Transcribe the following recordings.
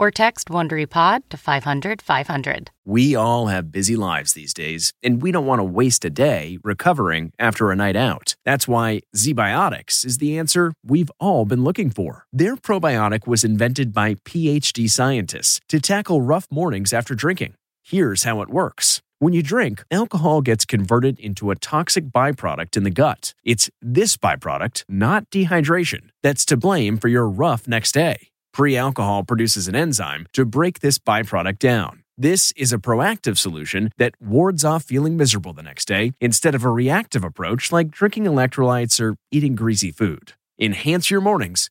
or text WonderyPod to 500 500. We all have busy lives these days, and we don't want to waste a day recovering after a night out. That's why ZBiotics is the answer we've all been looking for. Their probiotic was invented by PhD scientists to tackle rough mornings after drinking. Here's how it works. When you drink, alcohol gets converted into a toxic byproduct in the gut. It's this byproduct, not dehydration, that's to blame for your rough next day. Pre alcohol produces an enzyme to break this byproduct down. This is a proactive solution that wards off feeling miserable the next day instead of a reactive approach like drinking electrolytes or eating greasy food. Enhance your mornings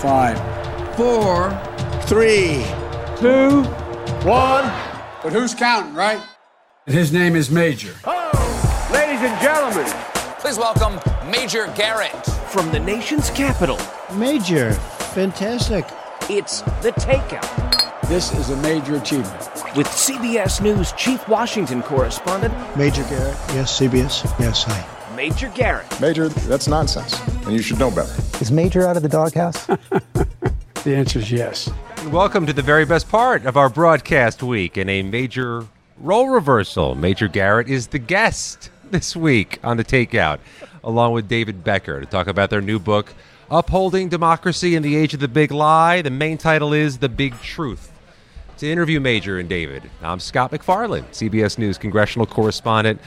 Five, four, three, two, one. But who's counting, right? and his name is Major. Oh, ladies and gentlemen, Please welcome Major Garrett. From the nation's capital, Major, fantastic. it's The Takeout. this is a major achievement. With CBS News Chief Washington Correspondent, Major Garrett, yes, CBS, yes, hi. Major Garrett. Major, that's nonsense, and you should know better. Is Major out of the doghouse? The answer is yes. Welcome to the very best part of our broadcast week and a major role reversal. Major Garrett is the guest this week on the Takeout, along with David Becker, to talk about their new book, Upholding Democracy in the Age of the Big Lie. The main title is The Big Truth. To interview Major and David, I'm Scott MacFarlane, CBS News congressional correspondent,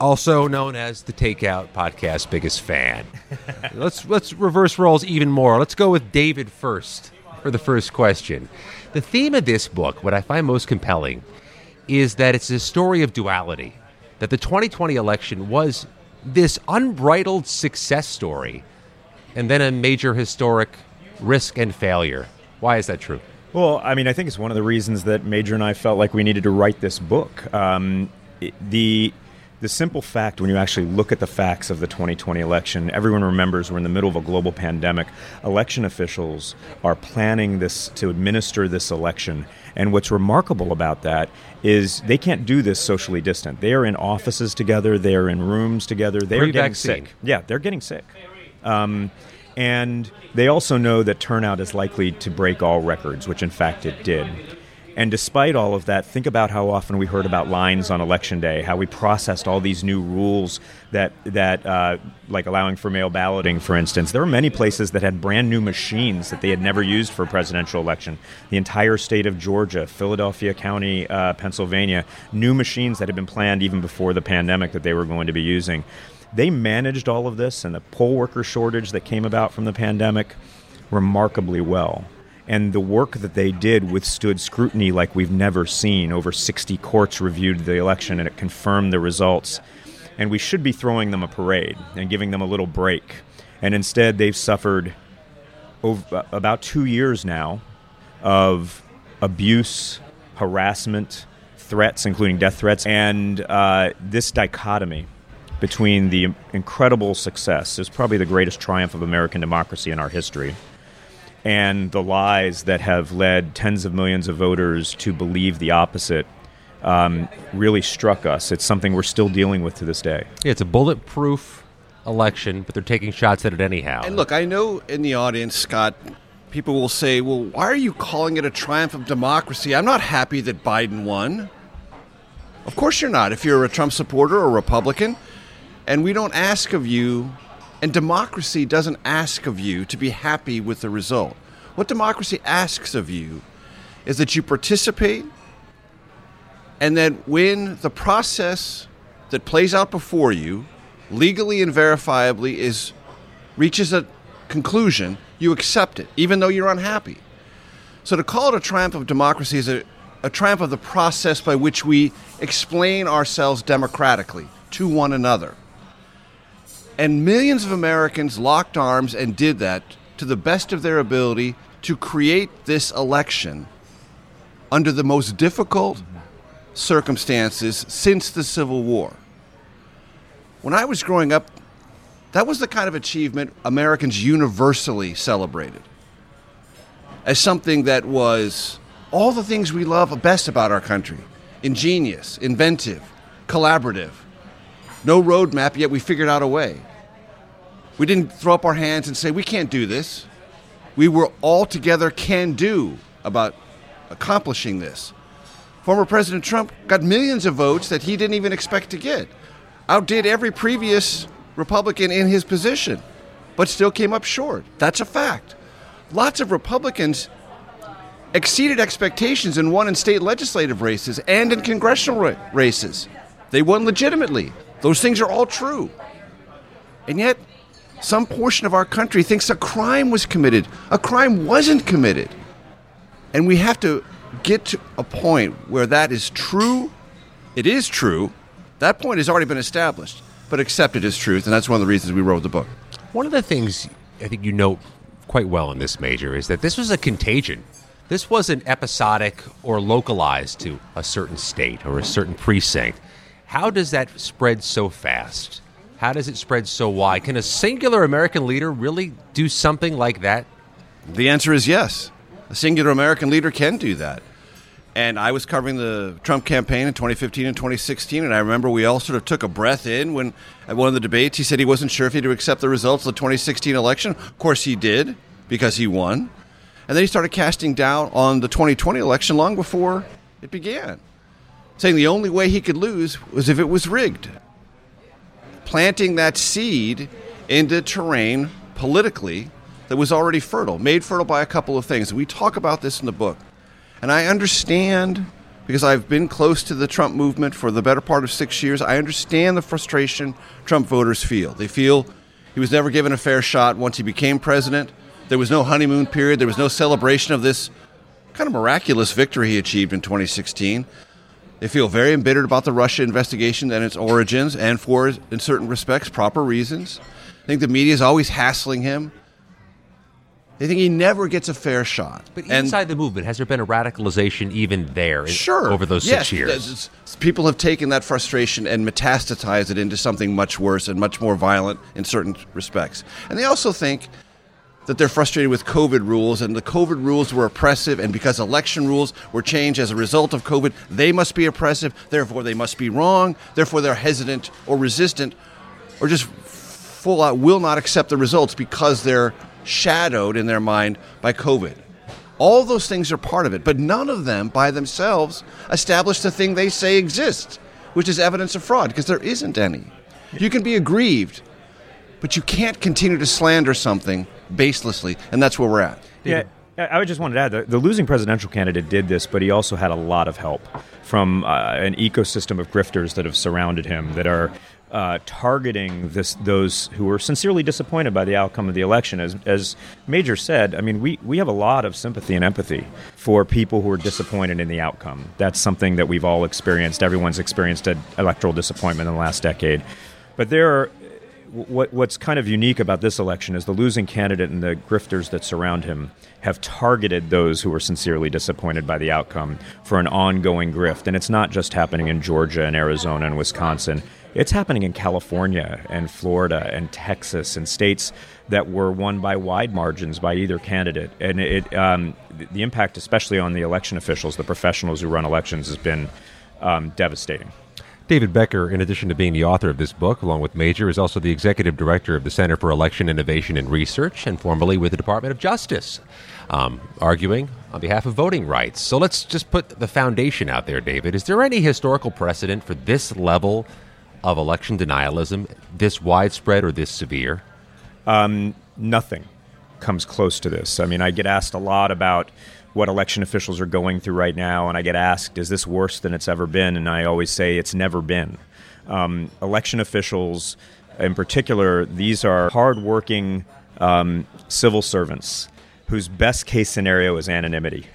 also known as the Takeout podcast biggest fan. let's let's reverse roles even more. Let's go with David first for the first question. The theme of this book, what I find most compelling, is that it's a story of duality. That the 2020 election was this unbridled success story and then a major historic risk and failure. Why is that true? Well, I mean, I think it's one of the reasons that Major and I felt like we needed to write this book. Um, the the simple fact, when you actually look at the facts of the 2020 election, everyone remembers we're in the middle of a global pandemic. Election officials are planning this to administer this election. And what's remarkable about that is they can't do this socially distant. They are in offices together, they are in rooms together, they are getting Pre-vaccine. sick. Yeah, they're getting sick. Um, and they also know that turnout is likely to break all records, which in fact it did. And despite all of that, think about how often we heard about lines on election day, how we processed all these new rules that that uh, like allowing for mail balloting, for instance. There were many places that had brand new machines that they had never used for a presidential election. The entire state of Georgia, Philadelphia County, uh, Pennsylvania, new machines that had been planned even before the pandemic that they were going to be using. They managed all of this and the poll worker shortage that came about from the pandemic remarkably well. And the work that they did withstood scrutiny like we've never seen. Over 60 courts reviewed the election and it confirmed the results. And we should be throwing them a parade and giving them a little break. And instead, they've suffered over, about two years now of abuse, harassment, threats, including death threats, and uh, this dichotomy between the incredible success is probably the greatest triumph of American democracy in our history and the lies that have led tens of millions of voters to believe the opposite um, really struck us. It's something we're still dealing with to this day. Yeah, it's a bulletproof election, but they're taking shots at it anyhow. And look, I know in the audience, Scott, people will say, well, why are you calling it a triumph of democracy? I'm not happy that Biden won. Of course you're not if you're a Trump supporter or Republican. And we don't ask of you, and democracy doesn't ask of you to be happy with the result. What democracy asks of you is that you participate and that when the process that plays out before you, legally and verifiably, is reaches a conclusion, you accept it, even though you're unhappy. So to call it a triumph of democracy is a, a triumph of the process by which we explain ourselves democratically to one another. And millions of Americans locked arms and did that to the best of their ability to create this election under the most difficult circumstances since the Civil War. When I was growing up, that was the kind of achievement Americans universally celebrated as something that was all the things we love best about our country ingenious, inventive, collaborative. No roadmap, yet we figured out a way. We didn't throw up our hands and say, we can't do this. We were all together can do about accomplishing this. Former President Trump got millions of votes that he didn't even expect to get, outdid every previous Republican in his position, but still came up short. That's a fact. Lots of Republicans exceeded expectations and won in state legislative races and in congressional races. They won legitimately. Those things are all true. And yet, some portion of our country thinks a crime was committed. A crime wasn't committed. And we have to get to a point where that is true. It is true. That point has already been established, but accepted as truth. And that's one of the reasons we wrote the book. One of the things I think you note quite well in this major is that this was a contagion. This wasn't episodic or localized to a certain state or a certain precinct. How does that spread so fast? How does it spread so wide? Can a singular American leader really do something like that? The answer is yes. A singular American leader can do that. And I was covering the Trump campaign in 2015 and 2016, and I remember we all sort of took a breath in when at one of the debates he said he wasn't sure if he would accept the results of the 2016 election. Of course, he did because he won. And then he started casting doubt on the 2020 election long before it began, saying the only way he could lose was if it was rigged. Planting that seed into terrain politically that was already fertile, made fertile by a couple of things. We talk about this in the book. And I understand, because I've been close to the Trump movement for the better part of six years, I understand the frustration Trump voters feel. They feel he was never given a fair shot once he became president. There was no honeymoon period, there was no celebration of this kind of miraculous victory he achieved in 2016. They feel very embittered about the Russia investigation and its origins, and for, in certain respects, proper reasons. I think the media is always hassling him. They think he never gets a fair shot. But inside the movement, has there been a radicalization even there sure, over those yes, six years? People have taken that frustration and metastasized it into something much worse and much more violent in certain respects. And they also think that they're frustrated with COVID rules, and the COVID rules were oppressive, and because election rules were changed as a result of COVID, they must be oppressive, therefore they must be wrong, therefore they're hesitant or resistant, or just full out will not accept the results because they're shadowed in their mind by COVID. All those things are part of it, but none of them by themselves establish the thing they say exists, which is evidence of fraud, because there isn't any. You can be aggrieved, but you can't continue to slander something baselessly, and that's where we're at. Yeah. I would just wanted to add that the losing presidential candidate did this, but he also had a lot of help from uh, an ecosystem of grifters that have surrounded him that are uh, targeting this, those who were sincerely disappointed by the outcome of the election. As, as Major said, I mean, we, we have a lot of sympathy and empathy for people who are disappointed in the outcome. That's something that we've all experienced. Everyone's experienced an electoral disappointment in the last decade. But there are what, what's kind of unique about this election is the losing candidate and the grifters that surround him have targeted those who were sincerely disappointed by the outcome for an ongoing grift. And it's not just happening in Georgia and Arizona and Wisconsin. It's happening in California and Florida and Texas and states that were won by wide margins by either candidate. And it, um, the impact, especially on the election officials, the professionals who run elections, has been um, devastating. David Becker, in addition to being the author of this book, along with Major, is also the executive director of the Center for Election Innovation and Research, and formerly with the Department of Justice, um, arguing on behalf of voting rights. So let's just put the foundation out there, David. Is there any historical precedent for this level of election denialism, this widespread or this severe? Um, nothing comes close to this. I mean, I get asked a lot about what election officials are going through right now, and I get asked, is this worse than it's ever been? And I always say it's never been. Um, election officials, in particular, these are hardworking um, civil servants whose best case scenario is anonymity.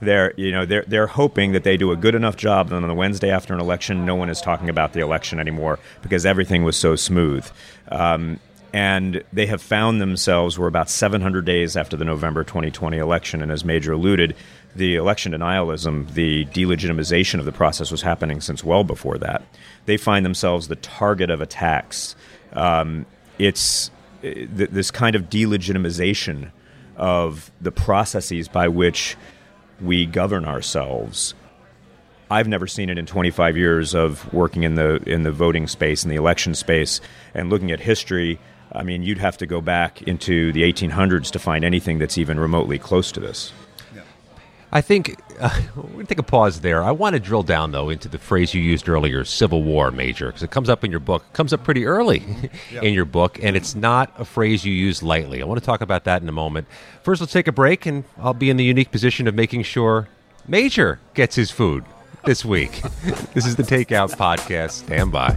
They're, you know, they're, they're hoping that they do a good enough job that on the Wednesday after an election, no one is talking about the election anymore because everything was so smooth. Um, and they have found themselves we're about 700 days after the November 2020 election, and as Major alluded, the election denialism, the delegitimization of the process was happening since well before that. They find themselves the target of attacks. Um, it's th- this kind of delegitimization of the processes by which we govern ourselves. I've never seen it in 25 years of working in the in the voting space in the election space and looking at history I mean, you'd have to go back into the 1800s to find anything that's even remotely close to this. I think uh, we take a pause there. I want to drill down though into the phrase you used earlier, "Civil War," Major, because it comes up in your book. It comes up pretty early yep. in your book, and it's not a phrase you use lightly. I want to talk about that in a moment. First, let's take a break, and I'll be in the unique position of making sure Major gets his food this week. this is the Takeout Podcast. Stand by.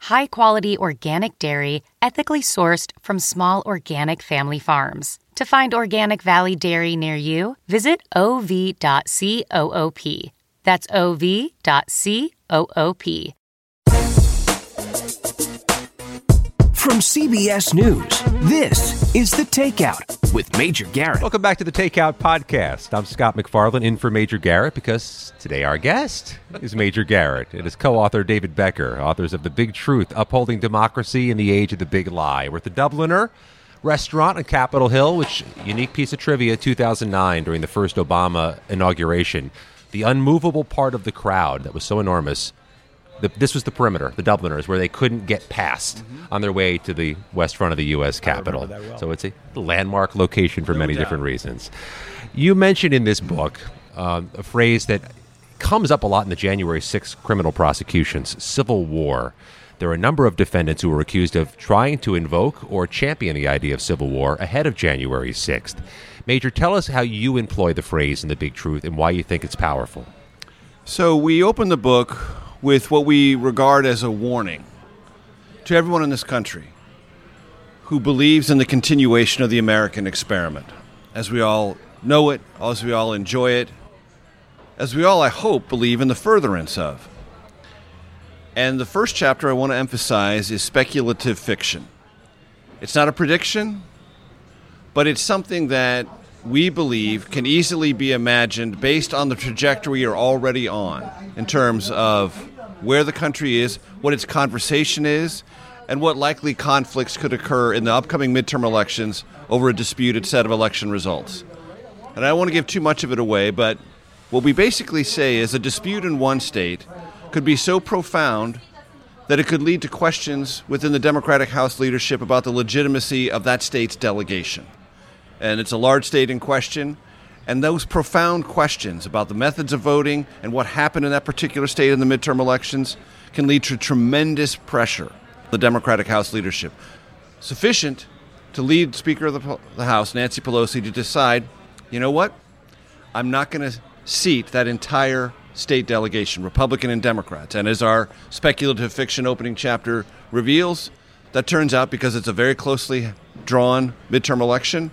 high quality organic dairy, ethically sourced from small organic family farms. To find Organic Valley Dairy near you, visit ov.coop. That's ov.coop. From CBS News, this is The Takeout with Major Garrett. Welcome back to The Takeout Podcast. I'm Scott MacFarlane in for Major Garrett because today our guest is Major Garrett and his co author David Becker, authors of The Big Truth Upholding Democracy in the Age of the Big Lie. We're at the Dubliner restaurant on Capitol Hill, which unique piece of trivia 2009 during the first Obama inauguration. The unmovable part of the crowd that was so enormous. The, this was the perimeter, the Dubliners, where they couldn't get past mm-hmm. on their way to the west front of the U.S. Capitol. Well. So it's a landmark location for no many doubt. different reasons. You mentioned in this book um, a phrase that comes up a lot in the January 6th criminal prosecutions civil war. There are a number of defendants who were accused of trying to invoke or champion the idea of civil war ahead of January 6th. Major, tell us how you employ the phrase in The Big Truth and why you think it's powerful. So, we open the book with what we regard as a warning to everyone in this country who believes in the continuation of the American experiment. As we all know it, as we all enjoy it, as we all, I hope, believe in the furtherance of. And the first chapter I want to emphasize is speculative fiction. It's not a prediction, but it's something that we believe can easily be imagined based on the trajectory you're already on in terms of where the country is, what its conversation is, and what likely conflicts could occur in the upcoming midterm elections over a disputed set of election results. And I don't want to give too much of it away, but what we basically say is a dispute in one state could be so profound that it could lead to questions within the Democratic House leadership about the legitimacy of that state's delegation. And it's a large state in question, and those profound questions about the methods of voting and what happened in that particular state in the midterm elections can lead to tremendous pressure the Democratic House leadership. Sufficient to lead Speaker of the, the House, Nancy Pelosi, to decide, you know what? I'm not going to seat that entire state delegation, Republican and Democrats. And as our speculative fiction opening chapter reveals, that turns out because it's a very closely drawn midterm election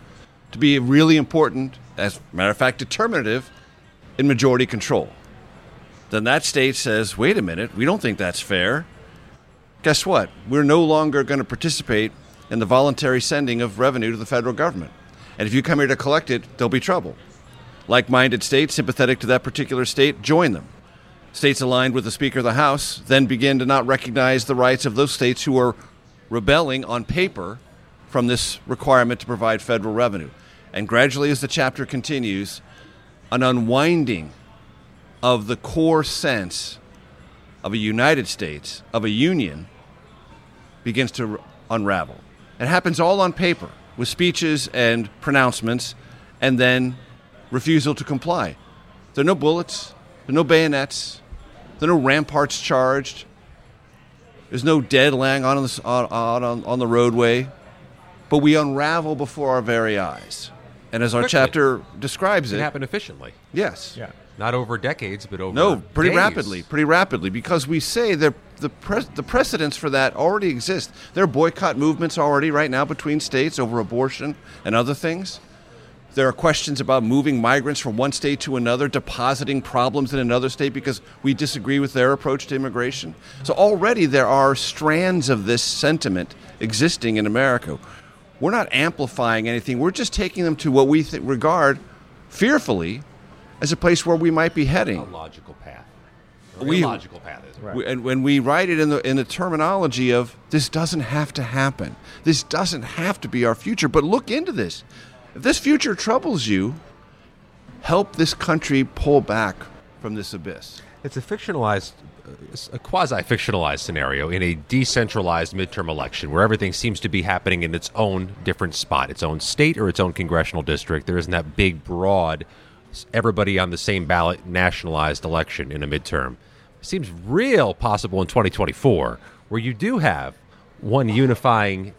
to be really important, as a matter of fact, determinative in majority control. Then that state says, wait a minute, we don't think that's fair. Guess what? We're no longer going to participate in the voluntary sending of revenue to the federal government. And if you come here to collect it, there'll be trouble. Like minded states sympathetic to that particular state join them. States aligned with the Speaker of the House then begin to not recognize the rights of those states who are rebelling on paper from this requirement to provide federal revenue. And gradually, as the chapter continues, an unwinding of the core sense of a United States, of a union, begins to unravel. It happens all on paper with speeches and pronouncements and then refusal to comply. There are no bullets, there are no bayonets, there are no ramparts charged, there's no dead lying on, on, on, on the roadway, but we unravel before our very eyes. And as our Quickly. chapter describes It it, happened efficiently. yes. Yeah. Not over decades, but over No, pretty days. rapidly, pretty rapidly, because we say that the pres- the precedents for that already exist. There are boycott movements already right now between states over abortion and other things. There are questions about moving migrants from one state to another, depositing problems in another state because we disagree with their approach to immigration. So already there are strands of this sentiment existing in America. We're not amplifying anything. We're just taking them to what we th- regard fearfully as a place where we might be heading. A logical path. A We- logical path is We- and when we write it in the in the terminology of this doesn't have to happen, this doesn't have to be our future, but look into this. If this future troubles you, help this country pull back from this abyss. It's a fictionalized, a quasi-fictionalized scenario in a decentralized midterm election where everything seems to be happening in its own different spot, its own state or its own congressional district. There isn't that big, broad, everybody on the same ballot nationalized election in a midterm. It seems real possible in 2024, where you do have one unifying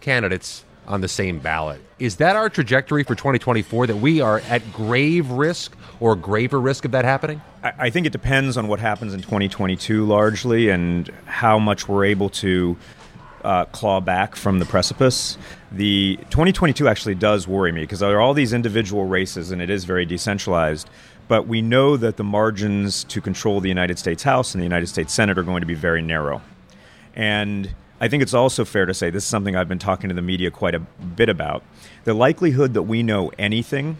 candidates on the same ballot. Is that our trajectory for 2024? That we are at grave risk or graver risk of that happening? I, I think it depends on what happens in 2022 largely and how much we're able to uh, claw back from the precipice. The 2022 actually does worry me because there are all these individual races and it is very decentralized. But we know that the margins to control the United States House and the United States Senate are going to be very narrow. And I think it's also fair to say this is something I've been talking to the media quite a bit about. The likelihood that we know anything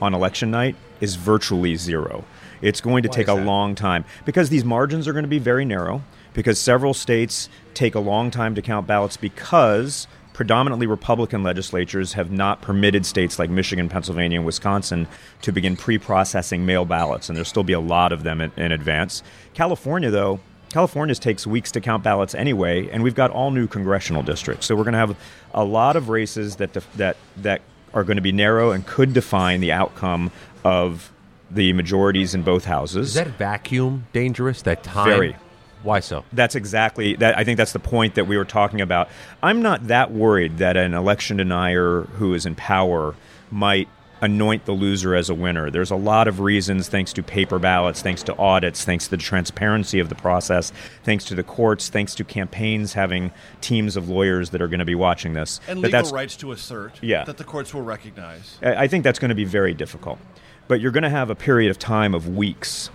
on election night is virtually zero. It's going to Why take a that? long time because these margins are going to be very narrow, because several states take a long time to count ballots because predominantly Republican legislatures have not permitted states like Michigan, Pennsylvania, and Wisconsin to begin pre processing mail ballots, and there'll still be a lot of them in, in advance. California, though, California's takes weeks to count ballots anyway, and we've got all new congressional districts. So we're going to have a lot of races that def- that that are going to be narrow and could define the outcome of the majorities in both houses. Is that vacuum dangerous? That time? Very. Why so? That's exactly that. I think that's the point that we were talking about. I'm not that worried that an election denier who is in power might anoint the loser as a winner. There's a lot of reasons, thanks to paper ballots, thanks to audits, thanks to the transparency of the process, thanks to the courts, thanks to campaigns having teams of lawyers that are going to be watching this. And that legal rights to assert Yeah. that the courts will recognize. I think that's going to be very difficult. But you're going to have a period of time of weeks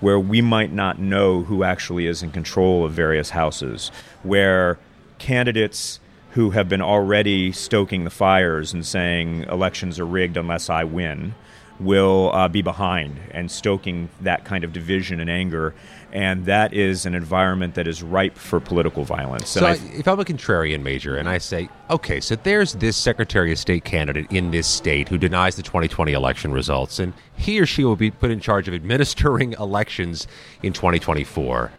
where we might not know who actually is in control of various houses, where candidates who have been already stoking the fires and saying elections are rigged unless I win will uh, be behind and stoking that kind of division and anger. And that is an environment that is ripe for political violence. So, I- if I'm a contrarian major and I say, okay, so there's this Secretary of State candidate in this state who denies the 2020 election results, and he or she will be put in charge of administering elections in 2024.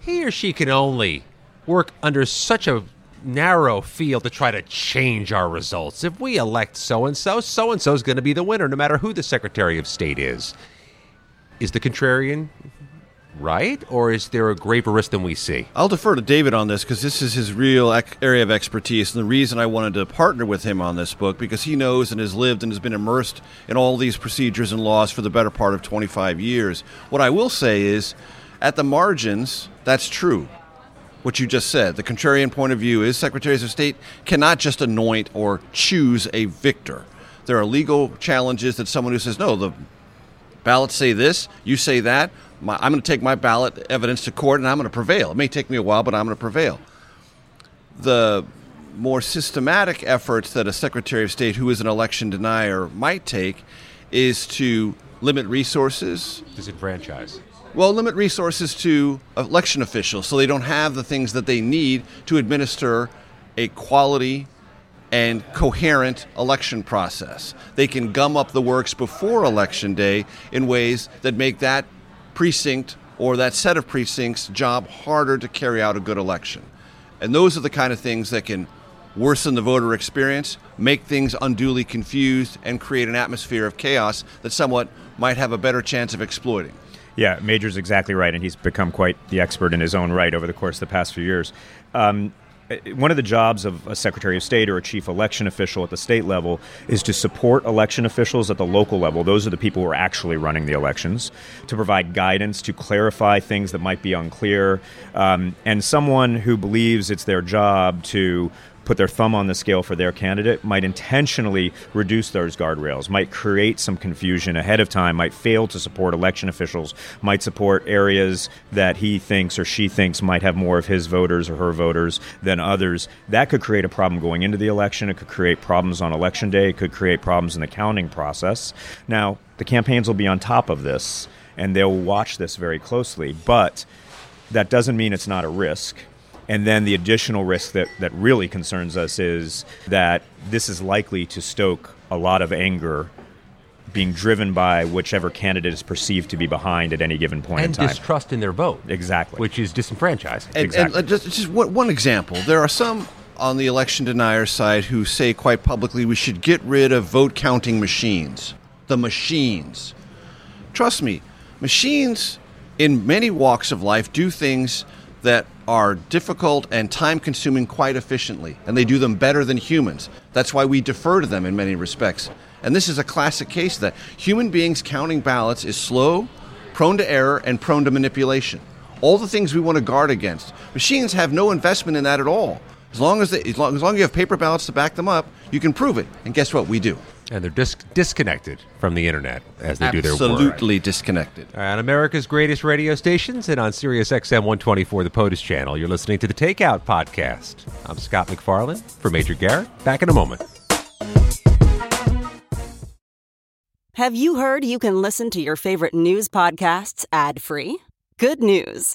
He or she can only work under such a narrow field to try to change our results. If we elect so and so, so and so is going to be the winner, no matter who the Secretary of State is. Is the contrarian right? Or is there a graver risk than we see? I'll defer to David on this because this is his real area of expertise, and the reason I wanted to partner with him on this book because he knows and has lived and has been immersed in all these procedures and laws for the better part of 25 years. What I will say is, at the margins, that's true. What you just said, the contrarian point of view is secretaries of state cannot just anoint or choose a victor. There are legal challenges that someone who says, no, the ballots say this, you say that, my, I'm going to take my ballot evidence to court and I'm going to prevail. It may take me a while, but I'm going to prevail. The more systematic efforts that a Secretary of State who is an election denier might take is to limit resources, disenfranchise. Well, limit resources to election officials so they don't have the things that they need to administer a quality and coherent election process. They can gum up the works before election day in ways that make that precinct or that set of precincts job harder to carry out a good election. And those are the kind of things that can worsen the voter experience, make things unduly confused, and create an atmosphere of chaos that somewhat might have a better chance of exploiting. Yeah, Major's exactly right, and he's become quite the expert in his own right over the course of the past few years. Um, one of the jobs of a Secretary of State or a chief election official at the state level is to support election officials at the local level. Those are the people who are actually running the elections, to provide guidance, to clarify things that might be unclear, um, and someone who believes it's their job to put their thumb on the scale for their candidate might intentionally reduce those guardrails, might create some confusion ahead of time, might fail to support election officials, might support areas that he thinks or she thinks might have more of his voters or her voters than others. That could create a problem going into the election. It could create problems on election day. It could create problems in the counting process. Now, the campaigns will be on top of this and they'll watch this very closely, but that doesn't mean it's not a risk. And then the additional risk that, that really concerns us is that this is likely to stoke a lot of anger being driven by whichever candidate is perceived to be behind at any given point and in time. distrust in their vote. Exactly. Which is disenfranchising. And, exactly. and uh, just, just one, one example there are some on the election denier side who say quite publicly we should get rid of vote counting machines. The machines. Trust me, machines in many walks of life do things that are difficult and time consuming quite efficiently, and they do them better than humans. That's why we defer to them in many respects. And this is a classic case that human beings counting ballots is slow, prone to error, and prone to manipulation. All the things we want to guard against. Machines have no investment in that at all. As long as, they, as, long, as long as you have paper ballots to back them up, you can prove it. And guess what? We do. And they're dis- disconnected from the internet as they Absolutely do their work. Absolutely disconnected. On America's greatest radio stations and on Sirius XM 124, the POTUS channel, you're listening to the Takeout Podcast. I'm Scott MacFarlane for Major Garrett. Back in a moment. Have you heard you can listen to your favorite news podcasts ad free? Good news.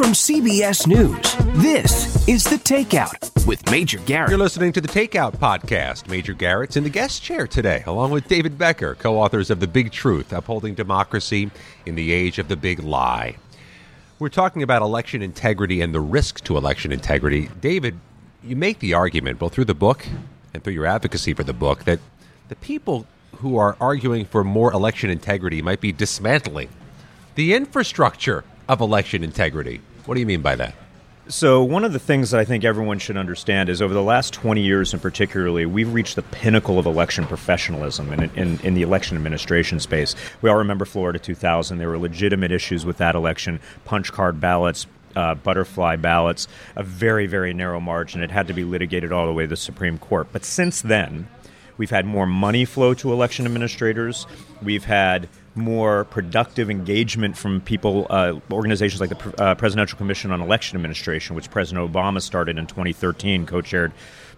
From CBS News, this is The Takeout with Major Garrett. You're listening to the Takeout Podcast. Major Garrett's in the guest chair today, along with David Becker, co authors of The Big Truth Upholding Democracy in the Age of the Big Lie. We're talking about election integrity and the risk to election integrity. David, you make the argument, both through the book and through your advocacy for the book, that the people who are arguing for more election integrity might be dismantling the infrastructure of election integrity. What do you mean by that? So, one of the things that I think everyone should understand is over the last 20 years, in particularly, we've reached the pinnacle of election professionalism in, in, in, the election administration space. We all remember Florida 2000. There were legitimate issues with that election punch card ballots, uh, butterfly ballots, a very, very narrow margin. It had to be litigated all the way to the Supreme Court. But since then, we've had more money flow to election administrators. We've had more productive engagement from people, uh, organizations like the uh, Presidential Commission on Election Administration, which President Obama started in 2013, co chaired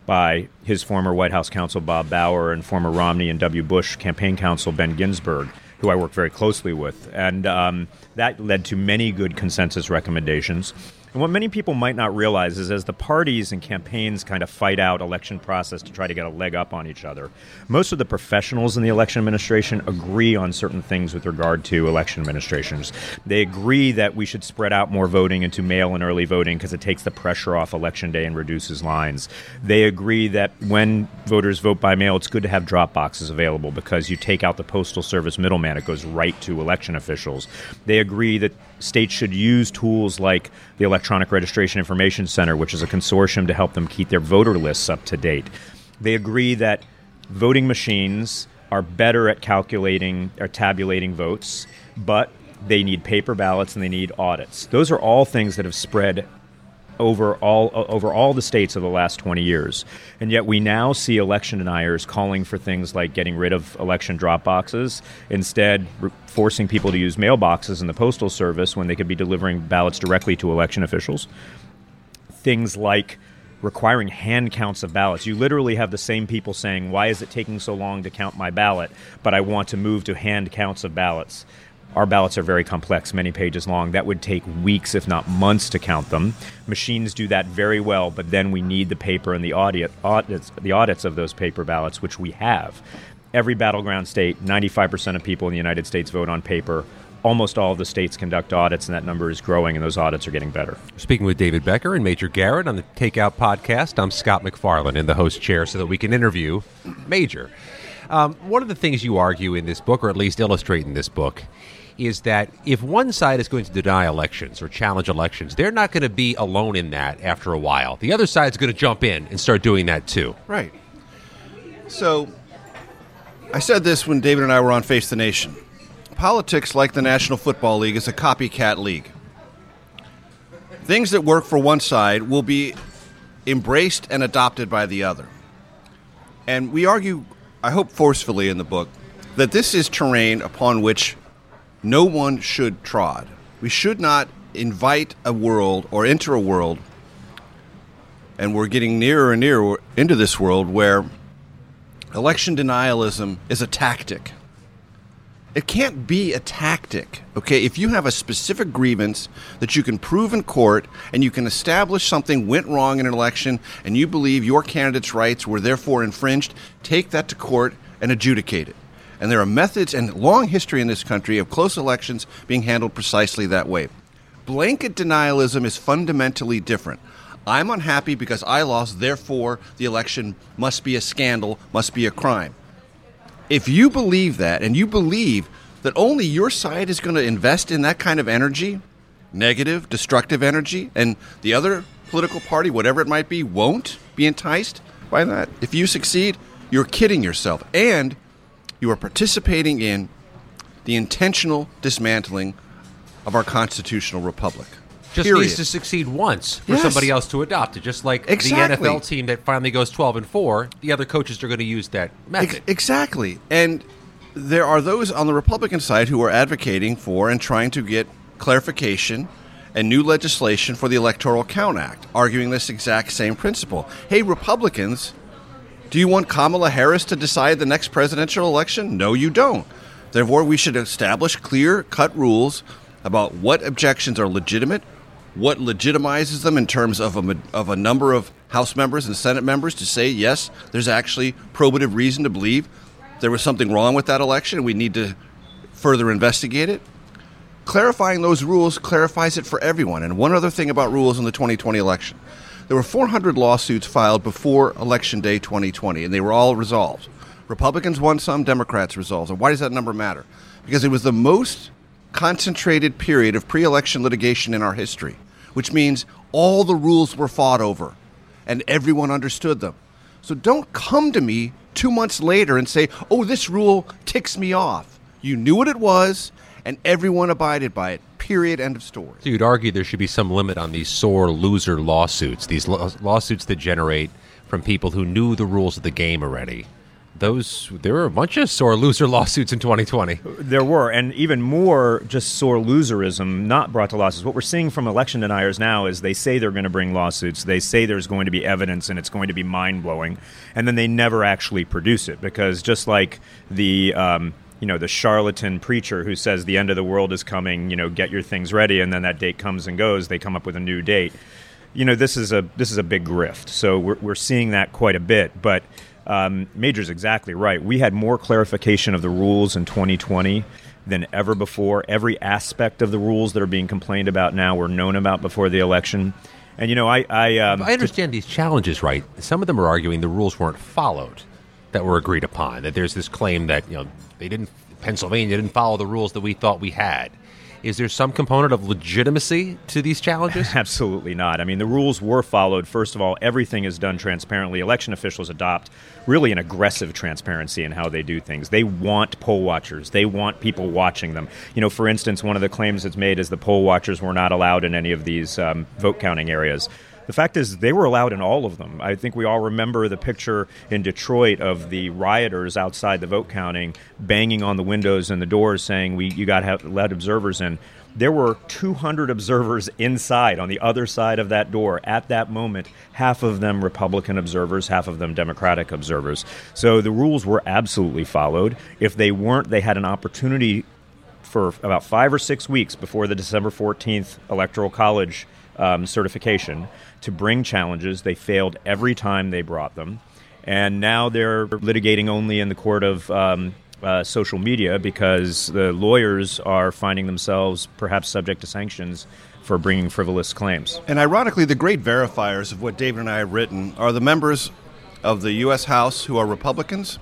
by his former White House counsel Bob Bauer and former Romney and W. Bush campaign counsel Ben Ginsberg, who I work very closely with. And um, that led to many good consensus recommendations. And what many people might not realize is as the parties and campaigns kind of fight out election process to try to get a leg up on each other, most of the professionals in the election administration agree on certain things with regard to election administrations. They agree that we should spread out more voting into mail and early voting because it takes the pressure off election day and reduces lines. They agree that when voters vote by mail, it's good to have drop boxes available because you take out the postal service middleman, it goes right to election officials. They agree that states should use tools like the Electronic Registration Information Center, which is a consortium to help them keep their voter lists up to date. They agree that voting machines are better at calculating or tabulating votes, but they need paper ballots and they need audits. Those are all things that have spread over all uh, over all the states of the last 20 years. And yet we now see election deniers calling for things like getting rid of election drop boxes, instead re- forcing people to use mailboxes in the postal service when they could be delivering ballots directly to election officials. Things like requiring hand counts of ballots. You literally have the same people saying, "Why is it taking so long to count my ballot?" but I want to move to hand counts of ballots. Our ballots are very complex, many pages long. That would take weeks, if not months, to count them. Machines do that very well, but then we need the paper and the audit, audits, the audits of those paper ballots, which we have. Every battleground state, 95% of people in the United States vote on paper. Almost all of the states conduct audits, and that number is growing, and those audits are getting better. Speaking with David Becker and Major Garrett on the Takeout podcast, I'm Scott MacFarlane in the host chair so that we can interview Major. Um, one of the things you argue in this book, or at least illustrate in this book, is that if one side is going to deny elections or challenge elections, they're not going to be alone in that after a while. The other side's going to jump in and start doing that too. Right. So, I said this when David and I were on Face the Nation. Politics, like the National Football League, is a copycat league. Things that work for one side will be embraced and adopted by the other. And we argue, I hope forcefully in the book, that this is terrain upon which no one should trod. We should not invite a world or enter a world, and we're getting nearer and nearer into this world where election denialism is a tactic. It can't be a tactic, okay? If you have a specific grievance that you can prove in court and you can establish something went wrong in an election and you believe your candidate's rights were therefore infringed, take that to court and adjudicate it. And there are methods and long history in this country of close elections being handled precisely that way. Blanket denialism is fundamentally different. I'm unhappy because I lost, therefore the election must be a scandal, must be a crime. If you believe that and you believe that only your side is going to invest in that kind of energy, negative, destructive energy, and the other political party, whatever it might be, won't be enticed by that, if you succeed, you're kidding yourself. And you are participating in the intentional dismantling of our constitutional republic. Just Period. needs to succeed once for Yes. somebody else to adopt it. Just like Exactly. the NFL team that finally goes twelve and four, the other coaches are going to use that method. Ex- exactly. And there are those on the Republican side who are advocating for and trying to get clarification and new legislation for the Electoral Count Act, arguing this exact same principle. Hey, Republicans, do you want Kamala Harris to decide the next presidential election? No, you don't. Therefore, we should establish clear cut rules about what objections are legitimate, what legitimizes them in terms of a, of a number of House members and Senate members to say, yes, there's actually probative reason to believe there was something wrong with that election and we need to further investigate it. Clarifying those rules clarifies it for everyone. And one other thing about rules in the 2020 election there were 400 lawsuits filed before Election Day 2020, and they were all resolved. Republicans won some, Democrats resolved. And why does that number matter? Because it was the most concentrated period of pre election litigation in our history, which means all the rules were fought over and everyone understood them. So don't come to me two months later and say, oh, this rule ticks me off. You knew what it was, and everyone abided by it. Period. End of story. So you'd argue there should be some limit on these sore loser lawsuits, these law- lawsuits that generate from people who knew the rules of the game already. Those there were a bunch of sore loser lawsuits in 2020. There were, and even more just sore loserism not brought to lawsuits. What we're seeing from election deniers now is they say they're going to bring lawsuits, they say there's going to be evidence, and it's going to be mind blowing, and then they never actually produce it because just like the um, you know the charlatan preacher who says the end of the world is coming, you know, get your things ready, and then that date comes and goes. They come up with a new date. You know, this is a this is a big grift. So we're we're seeing that quite a bit, but. Um, Major's exactly right. We had more clarification of the rules in 2020 than ever before. Every aspect of the rules that are being complained about now were known about before the election. And you know, I I, um, I understand these challenges, right? Some of them are arguing the rules weren't followed that were agreed upon. That there's this claim that you know they didn't Pennsylvania didn't follow the rules that we thought we had. Is there some component of legitimacy to these challenges? Absolutely not. I mean, the rules were followed. First of all, everything is done transparently. Election officials adopt really an aggressive transparency in how they do things. They want poll watchers, they want people watching them. You know, for instance, one of the claims that's made is the poll watchers were not allowed in any of these um, vote counting areas. The fact is, they were allowed in all of them. I think we all remember the picture in Detroit of the rioters outside the vote counting, banging on the windows and the doors, saying, "We, you got to let observers in." There were 200 observers inside on the other side of that door at that moment. Half of them Republican observers, half of them Democratic observers. So the rules were absolutely followed. If they weren't, they had an opportunity for about five or six weeks before the December 14th Electoral College um, certification to bring challenges. They failed every time they brought them. And now they're litigating only in the court of um, uh, social media because the lawyers are finding themselves perhaps subject to sanctions for bringing frivolous claims. And ironically, the great verifiers of what David and I have written are the members of the U.S. House who are Republicans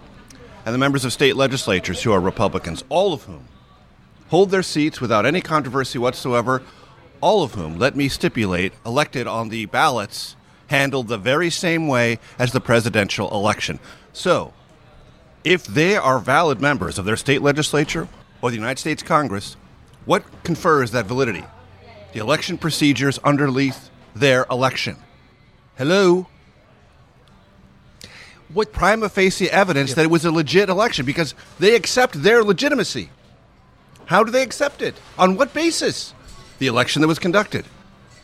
and the members of state legislatures who are Republicans, all of whom hold their seats without any controversy whatsoever all of whom, let me stipulate, elected on the ballots handled the very same way as the presidential election. So, if they are valid members of their state legislature or the United States Congress, what confers that validity? The election procedures underneath their election. Hello? What prima facie evidence that it was a legit election because they accept their legitimacy? How do they accept it? On what basis? The election that was conducted.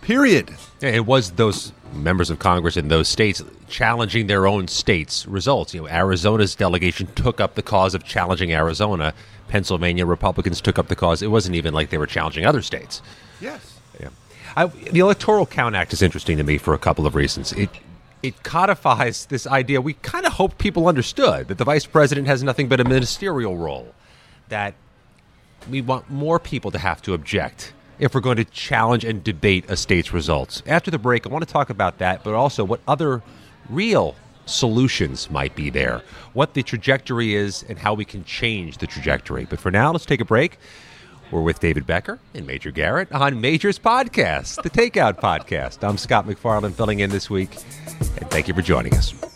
Period. It was those members of Congress in those states challenging their own states' results. You know, Arizona's delegation took up the cause of challenging Arizona. Pennsylvania Republicans took up the cause. It wasn't even like they were challenging other states. Yes. Yeah. I, the Electoral Count Act is interesting to me for a couple of reasons. It it codifies this idea we kind of hoped people understood that the vice president has nothing but a ministerial role. That we want more people to have to object if we're going to challenge and debate a state's results. After the break, I want to talk about that, but also what other real solutions might be there, what the trajectory is, and how we can change the trajectory. But for now, let's take a break. We're with David Becker and Major Garrett on Major's podcast, the Takeout Podcast. I'm Scott MacFarlane filling in this week, and thank you for joining us.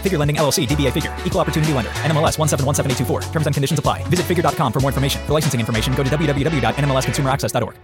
Figure Lending LLC, DBA Figure, Equal Opportunity Lender, NMLS 1717824. Terms and conditions apply. Visit figure.com for more information. For licensing information, go to www.nmlsconsumeraccess.org.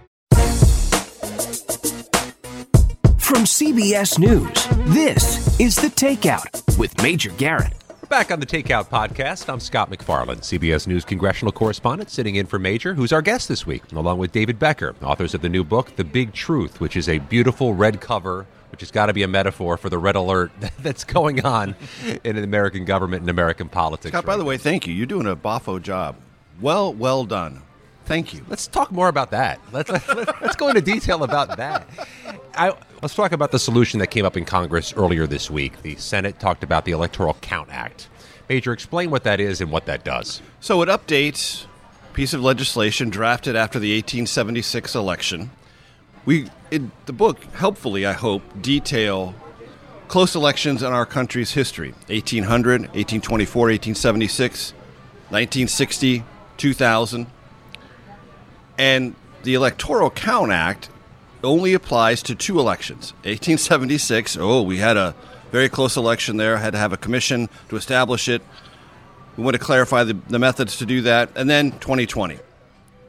From CBS News, this is The Takeout with Major Garrett. Back on the Takeout Podcast, I'm Scott MacFarlane, CBS News congressional correspondent, sitting in for Major, who's our guest this week, along with David Becker, authors of the new book, The Big Truth, which is a beautiful red cover, which has got to be a metaphor for the red alert that's going on in the American government and American politics. Scott, by the way, thank you. You're doing a boffo job. Well, well done. Thank you. Let's talk more about that. Let's let's, let's go into detail about that. I, let's talk about the solution that came up in Congress earlier this week. The Senate talked about the Electoral Count Act. Major, explain what that is and what that does. So it updates a piece of legislation drafted after the 1876 election. We, in the book, helpfully, I hope, detail close elections in our country's history 1800, 1824, 1876, 1960, 2000. And the Electoral Count Act only applies to two elections. 1876, oh, we had a very close election there, had to have a commission to establish it. We want to clarify the, the methods to do that. And then 2020,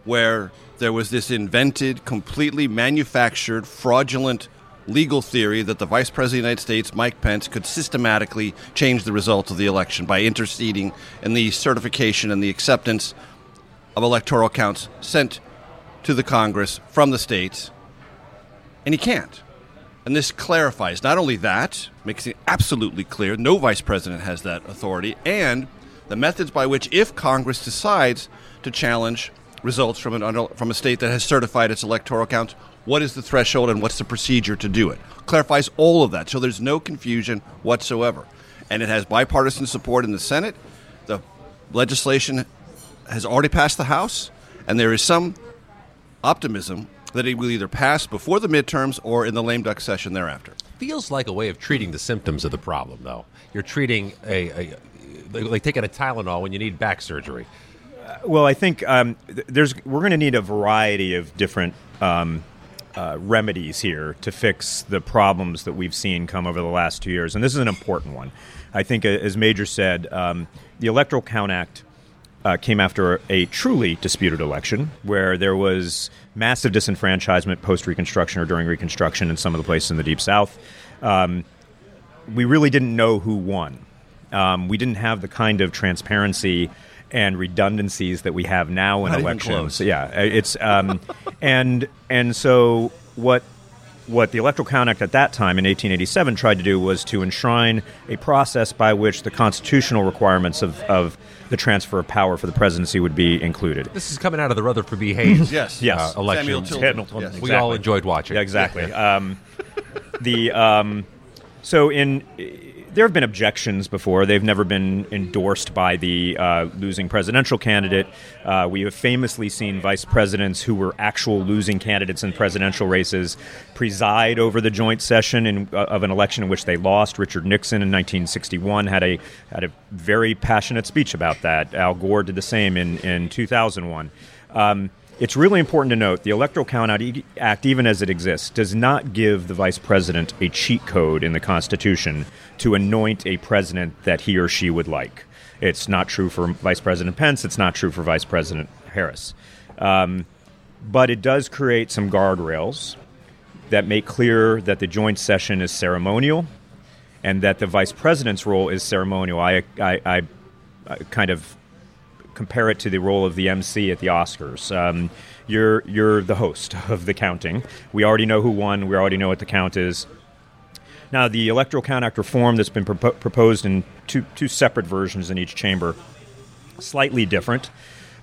where there was this invented, completely manufactured, fraudulent legal theory that the Vice President of the United States, Mike Pence, could systematically change the results of the election by interceding in the certification and the acceptance of electoral counts sent to the Congress from the states. And he can't. And this clarifies not only that, makes it absolutely clear no vice president has that authority, and the methods by which, if Congress decides to challenge results from, an, from a state that has certified its electoral counts, what is the threshold and what's the procedure to do it? Clarifies all of that, so there's no confusion whatsoever. And it has bipartisan support in the Senate. The legislation has already passed the House, and there is some optimism that it will either pass before the midterms or in the lame duck session thereafter. Feels like a way of treating the symptoms of the problem, though. You're treating a, a like taking a Tylenol when you need back surgery. Well, I think um, there's we're going to need a variety of different um, uh, remedies here to fix the problems that we've seen come over the last two years, and this is an important one. I think, uh, as Major said, um, the Electoral Count Act uh, came after a truly disputed election where there was massive disenfranchisement post Reconstruction or during Reconstruction in some of the places in the Deep South. Um, we really didn't know who won. Um, we didn't have the kind of transparency and redundancies that we have now in Not elections. Yeah, it's um, and and so what what the Electoral Count Act at that time in 1887 tried to do was to enshrine a process by which the constitutional requirements of, of the transfer of power for the presidency would be included. This is coming out of the Rutherford B. Hayes yes. yes. Uh, election. Samuel Tilden. Yes. We all enjoyed watching. Yeah, exactly. um, the um, so in there have been objections before. They've never been endorsed by the uh, losing presidential candidate. Uh, we have famously seen vice presidents who were actual losing candidates in presidential races preside over the joint session in, uh, of an election in which they lost. Richard Nixon in 1961 had a had a very passionate speech about that. Al Gore did the same in in 2001. Um, it's really important to note the Electoral Count Act, even as it exists, does not give the vice president a cheat code in the Constitution to anoint a president that he or she would like. It's not true for Vice President Pence. It's not true for Vice President Harris. Um, but it does create some guardrails that make clear that the joint session is ceremonial and that the vice president's role is ceremonial. I, I, I, kind of compare it to the role of the MC at the Oscars. Um, you're you're the host of the counting. We already know who won. We already know what the count is. Now, the Electoral Count Act reform that's been propo- proposed in two two separate versions in each chamber, slightly different,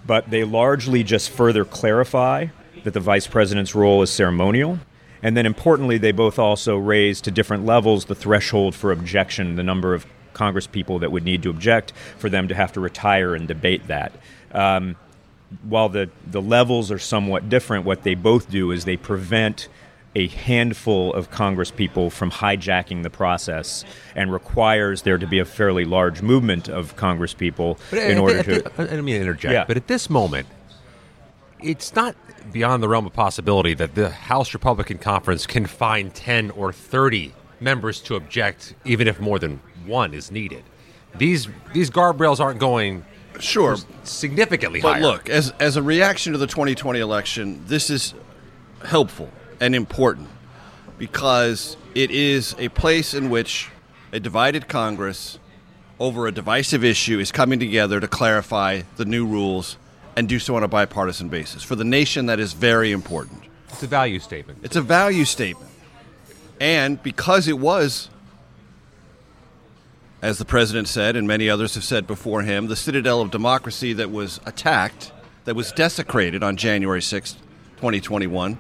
but they largely just further clarify that the vice president's role is ceremonial. And then importantly, they both also raise to different levels the threshold for objection, the number of Congress people that would need to object for them to have to retire and debate that. Um, while the, the levels are somewhat different, what they both do is they prevent a handful of Congress people from hijacking the process and requires there to be a fairly large movement of Congress people But in order the- to. the- I don't mean to interject, Yeah. but at this moment, it's not beyond the realm of possibility that the House Republican Conference can find 10 or 30 members to object, even if more than one is needed. These these guardrails aren't going sure significantly But higher. look, as as a reaction to the 2020 election, this is helpful and important because it is a place in which a divided Congress over a divisive issue is coming together to clarify the new rules and do so on a bipartisan basis. For the nation, that is very important. It's a value statement. It's a value statement. And because it was, as the president said, and many others have said before him, the citadel of democracy that was attacked, that was desecrated on January 6th, 2021,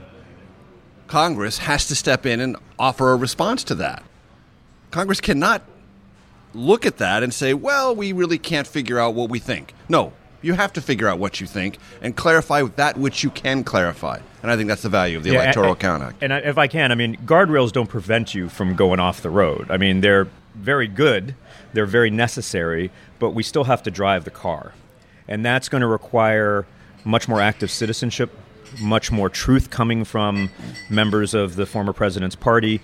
Congress has to step in and offer a response to that. Congress cannot look at that and say, well, we really can't figure out what we think. No, you have to figure out what you think and clarify that which you can clarify. And I think that's the value of the Yeah, Electoral and- Count Act. And if I can, I mean, guardrails don't prevent you from going off the road. I mean, they're very good, they're very necessary, but we still have to drive the car. And that's going to require much more active citizenship, much more truth coming from members of the former president's party.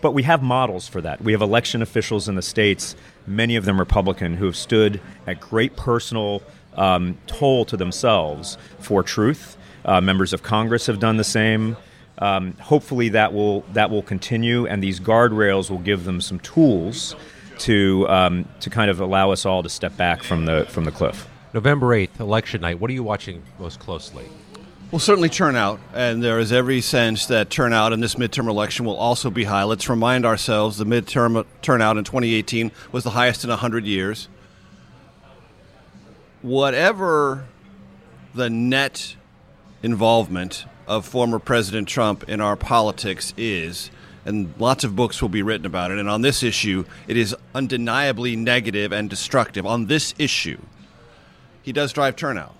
But we have models for that. We have election officials in the states, many of them Republican, who have stood at great personal um, toll to themselves for truth. Uh, members of Congress have done the same. Um, hopefully, that will that will continue, and these guardrails will give them some tools to um, to kind of allow us all to step back from the from the cliff. November 8th, election night. What are you watching most closely? Well, certainly turnout, and there is every sense that turnout in this midterm election will also be high. Let's remind ourselves the midterm turnout in 2018 was the highest in 100 years. Whatever the net involvement of former President Trump in our politics is, and lots of books will be written about it, and on this issue, it is undeniably negative and destructive. On this issue, he does drive turnout.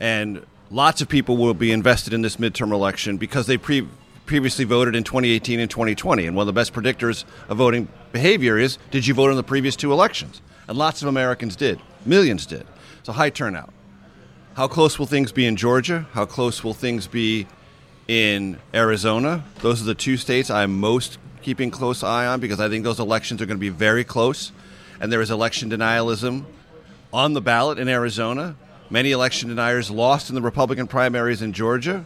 And lots of people will be invested in this midterm election because they pre- previously voted in 2018 and 2020. And one of the best predictors of voting behavior is did you vote in the previous two elections? And lots of Americans did, millions did. It's a high turnout. How close will things be in Georgia? How close will things be in Arizona? Those are the two states I'm most keeping close eye on because I think those elections are going to be very close. And there is election denialism on the ballot in Arizona. Many election deniers lost in the Republican primaries in Georgia.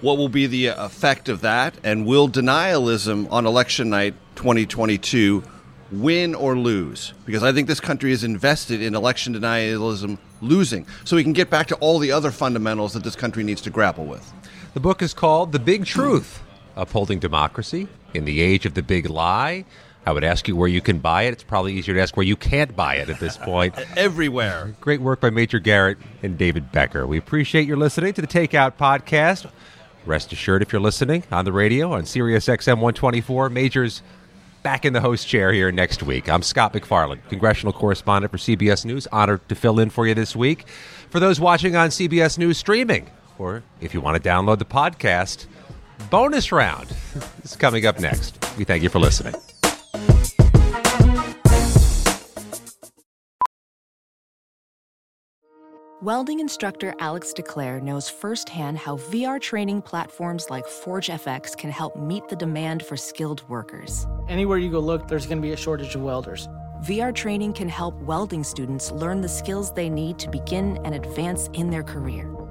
What will be the effect of that? And will denialism on election night 2022 win or lose? Because I think this country is invested in election denialism losing so we can get back to all the other fundamentals that this country needs to grapple with. The book is called The Big Truth Upholding Democracy in the Age of the Big Lie. I would ask you where you can buy it. It's probably easier to ask where you can't buy it at this point. Everywhere. Great work by Major Garrett and David Becker. We appreciate your listening to the Takeout Podcast. Rest assured, if you're listening on the radio on Sirius XM 124, Major's back in the host chair here next week. I'm Scott MacFarlane, congressional correspondent for CBS News. Honored to fill in for you this week. For those watching on CBS News streaming, or if you want to download the podcast, bonus round is coming up next. We thank you for listening. Welding instructor Alex DeClaire knows firsthand how VR training platforms like ForgeFX can help meet the demand for skilled workers. Anywhere you go look, there's going to be a shortage of welders. VR training can help welding students learn the skills they need to begin and advance in their career.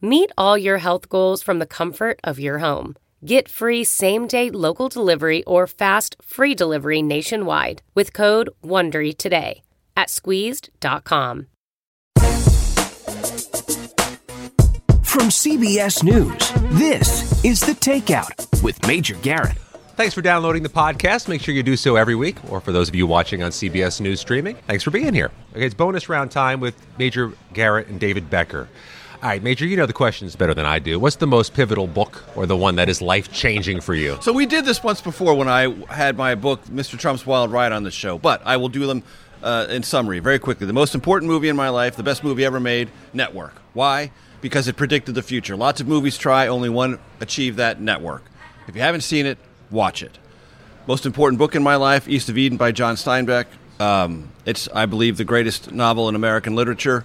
Meet all your health goals from the comfort of your home. Get free same day local delivery or fast free delivery nationwide with code WONDERY today at squeezed.com. From CBS News, this is The Takeout with Major Garrett. Thanks for downloading the podcast. Make sure you do so every week. Or for those of you watching on CBS News streaming, thanks for being here. Okay, it's bonus round time with Major Garrett and David Becker. All right, Major, you know the questions better than I do. What's the most pivotal book or the one that is life changing for you? So we did this once before when I had my book, Mr. Trump's Wild Ride, on the show, but I will do them uh, in summary, very quickly, the most important movie in my life, the best movie ever made, Network. Why? Because it predicted the future. Lots of movies try, only one achieved that. Network. If you haven't seen it, watch it. Most important book in my life, East of Eden by John Steinbeck. Um, it's, I believe, the greatest novel in American literature.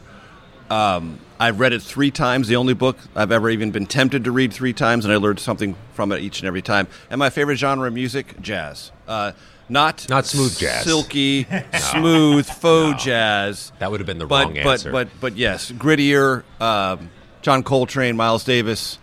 Um, I've read it three times, the only book I've ever even been tempted to read three times, and I learned something from it each and every time. And my favorite genre of music, jazz. Uh, not Not smooth jazz. silky, smooth, faux jazz. That would have been the but, wrong but, answer. But but yes, grittier. Um, John Coltrane, Miles Davis.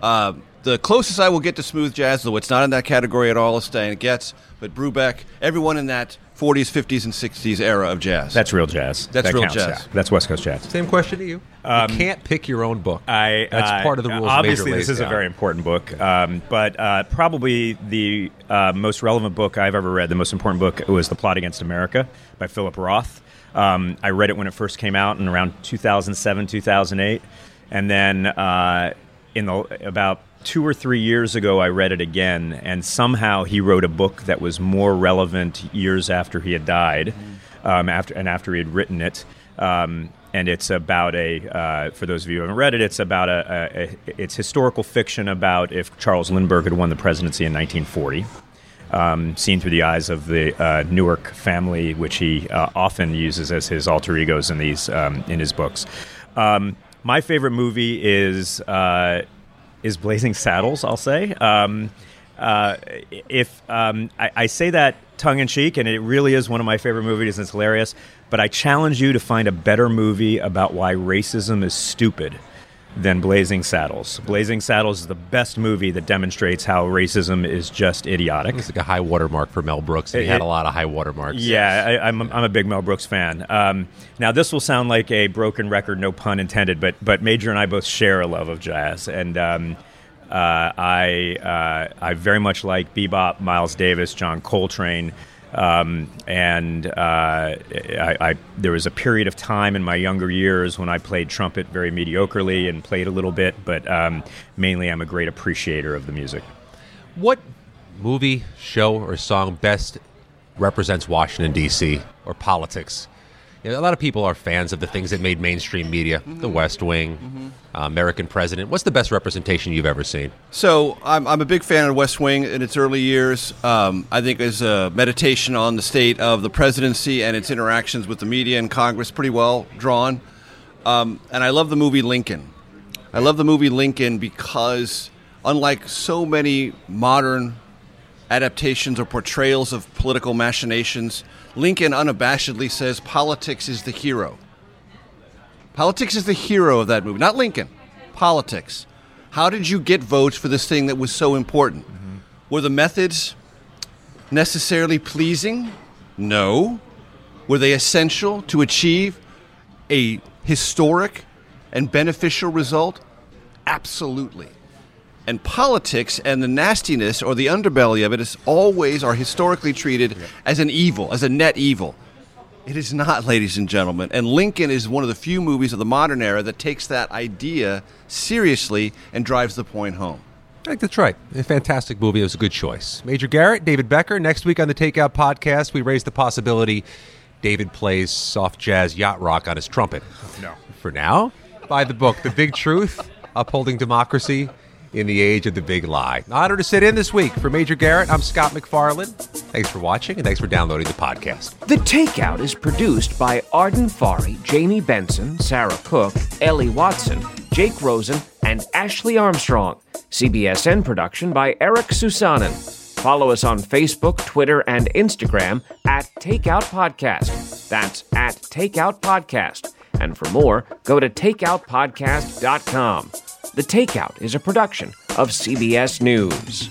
Uh, the closest I will get to smooth jazz, though it's not in that category at all, is Stan Getz, but Brubeck, everyone in that 40s, 50s, and 60s era of jazz. That's real jazz. That's That real counts, jazz. yeah. That's West Coast jazz. Same question to you. Um, you can't pick your own book. I That's uh, part of the rules. Obviously, Major this lays is a very important book, um, but uh, probably the uh, most relevant book I've ever read, the most important book, was *The Plot Against America* by Philip Roth. Um, I read it when it first came out in around 2007, 2008, and then uh, in the about two or three years ago, I read it again, and somehow he wrote a book that was more relevant years after he had died, um, after and after he had written it. Um, and it's about a, uh, for those of you who haven't read it, it's about a, a, a, it's historical fiction about if Charles Lindbergh had won the presidency in 1940. Um, seen through the eyes of the uh, Newark family, which he uh, often uses as his alter egos in these um, in his books. Um, my favorite movie is uh, is Blazing Saddles. I'll say. Um, uh, if um, I, I say that tongue in cheek, and it really is one of my favorite movies, and it's hilarious. But I challenge you to find a better movie about why racism is stupid than Blazing Saddles. Blazing Saddles is the best movie that demonstrates how racism is just idiotic. It's like a high watermark for Mel Brooks. and He It- had a lot of high watermarks. Yeah, I, I'm, a, I'm a big Mel Brooks fan. Um, now, this will sound like a broken record, no pun intended, but but Major and I both share a love of jazz, and um, uh, I uh, I very much like bebop, Miles Davis, John Coltrane. Um, and uh, I, I, there was a period of time in my younger years when I played trumpet very mediocrely and played a little bit, but um, mainly I'm a great appreciator of the music. What movie, show, or song best represents Washington D.C. or politics? You know, a lot of people are fans of the things that made mainstream media, The West Wing, uh, American President. What's the best representation you've ever seen? So I'm, I'm a big fan of West Wing in its early years. Um, I think as a meditation on the state of the presidency and its interactions with the media and Congress, pretty well drawn. Um, and I love the movie Lincoln. I love the movie Lincoln because, unlike so many modern adaptations or portrayals of political machinations, Lincoln unabashedly says politics is the hero. Politics is the hero of that movie, not Lincoln. Politics. How did you get votes for this thing that was so important? Mm-hmm. Were the methods necessarily pleasing? No. Were they essential to achieve a historic and beneficial result? Absolutely. And politics and the nastiness or the underbelly of it is always are historically treated as an evil, as a net evil. It is not, ladies and gentlemen. And Lincoln is one of the few movies of the modern era that takes that idea seriously and drives the point home. I think that's right. A fantastic movie. It was a good choice. Major Garrett, David Becker. Next week on the Takeout Podcast, we raise the possibility David plays soft jazz yacht rock on his trumpet. No. For now, buy the book, The Big Truth Upholding Democracy in the Age of the Big Lie. Honor to sit in this week. For Major Garrett, I'm Scott MacFarlane. Thanks for watching and thanks for downloading the podcast. The Takeout is produced by Arden Farhi, Jamie Benson, Sarah Cook, Ellie Watson, Jake Rosen, and Ashley Armstrong. CBSN production by Eric Susanen. Follow us on Facebook, Twitter, and Instagram at Takeout Podcast. That's at Takeout Podcast. And for more, go to takeoutpodcast.com. The Takeout is a production of CBS News.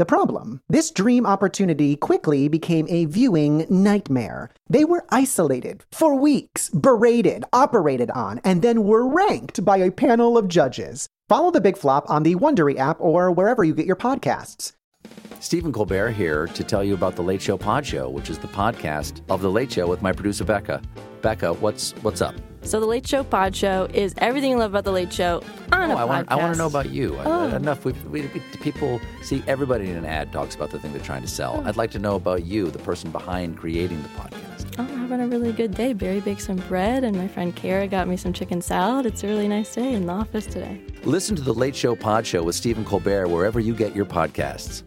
The problem this dream opportunity quickly became a viewing nightmare. They were isolated for weeks, berated, operated on, and then were ranked by a panel of judges. Follow the big flop on the Wondery app or wherever you get your podcasts. Stephen Colbert here to tell you about the Late Show Pod Show, which is the podcast of the Late Show with my producer Becca. Becca, what's what's up? So the Late Show Pod Show is everything you love about the Late Show on Oh, a I want podcast. I want to know about you. I- Oh. enough. We, we, we, people see everybody in an ad talks about the thing they're trying to sell. Oh. I'd like to know about you, the person behind creating the podcast. Oh, I'm having a really good day. Barry baked some bread, and my friend Kara got me some chicken salad. It's a really nice day in the office today. Listen to the Late Show Pod Show with Stephen Colbert wherever you get your podcasts.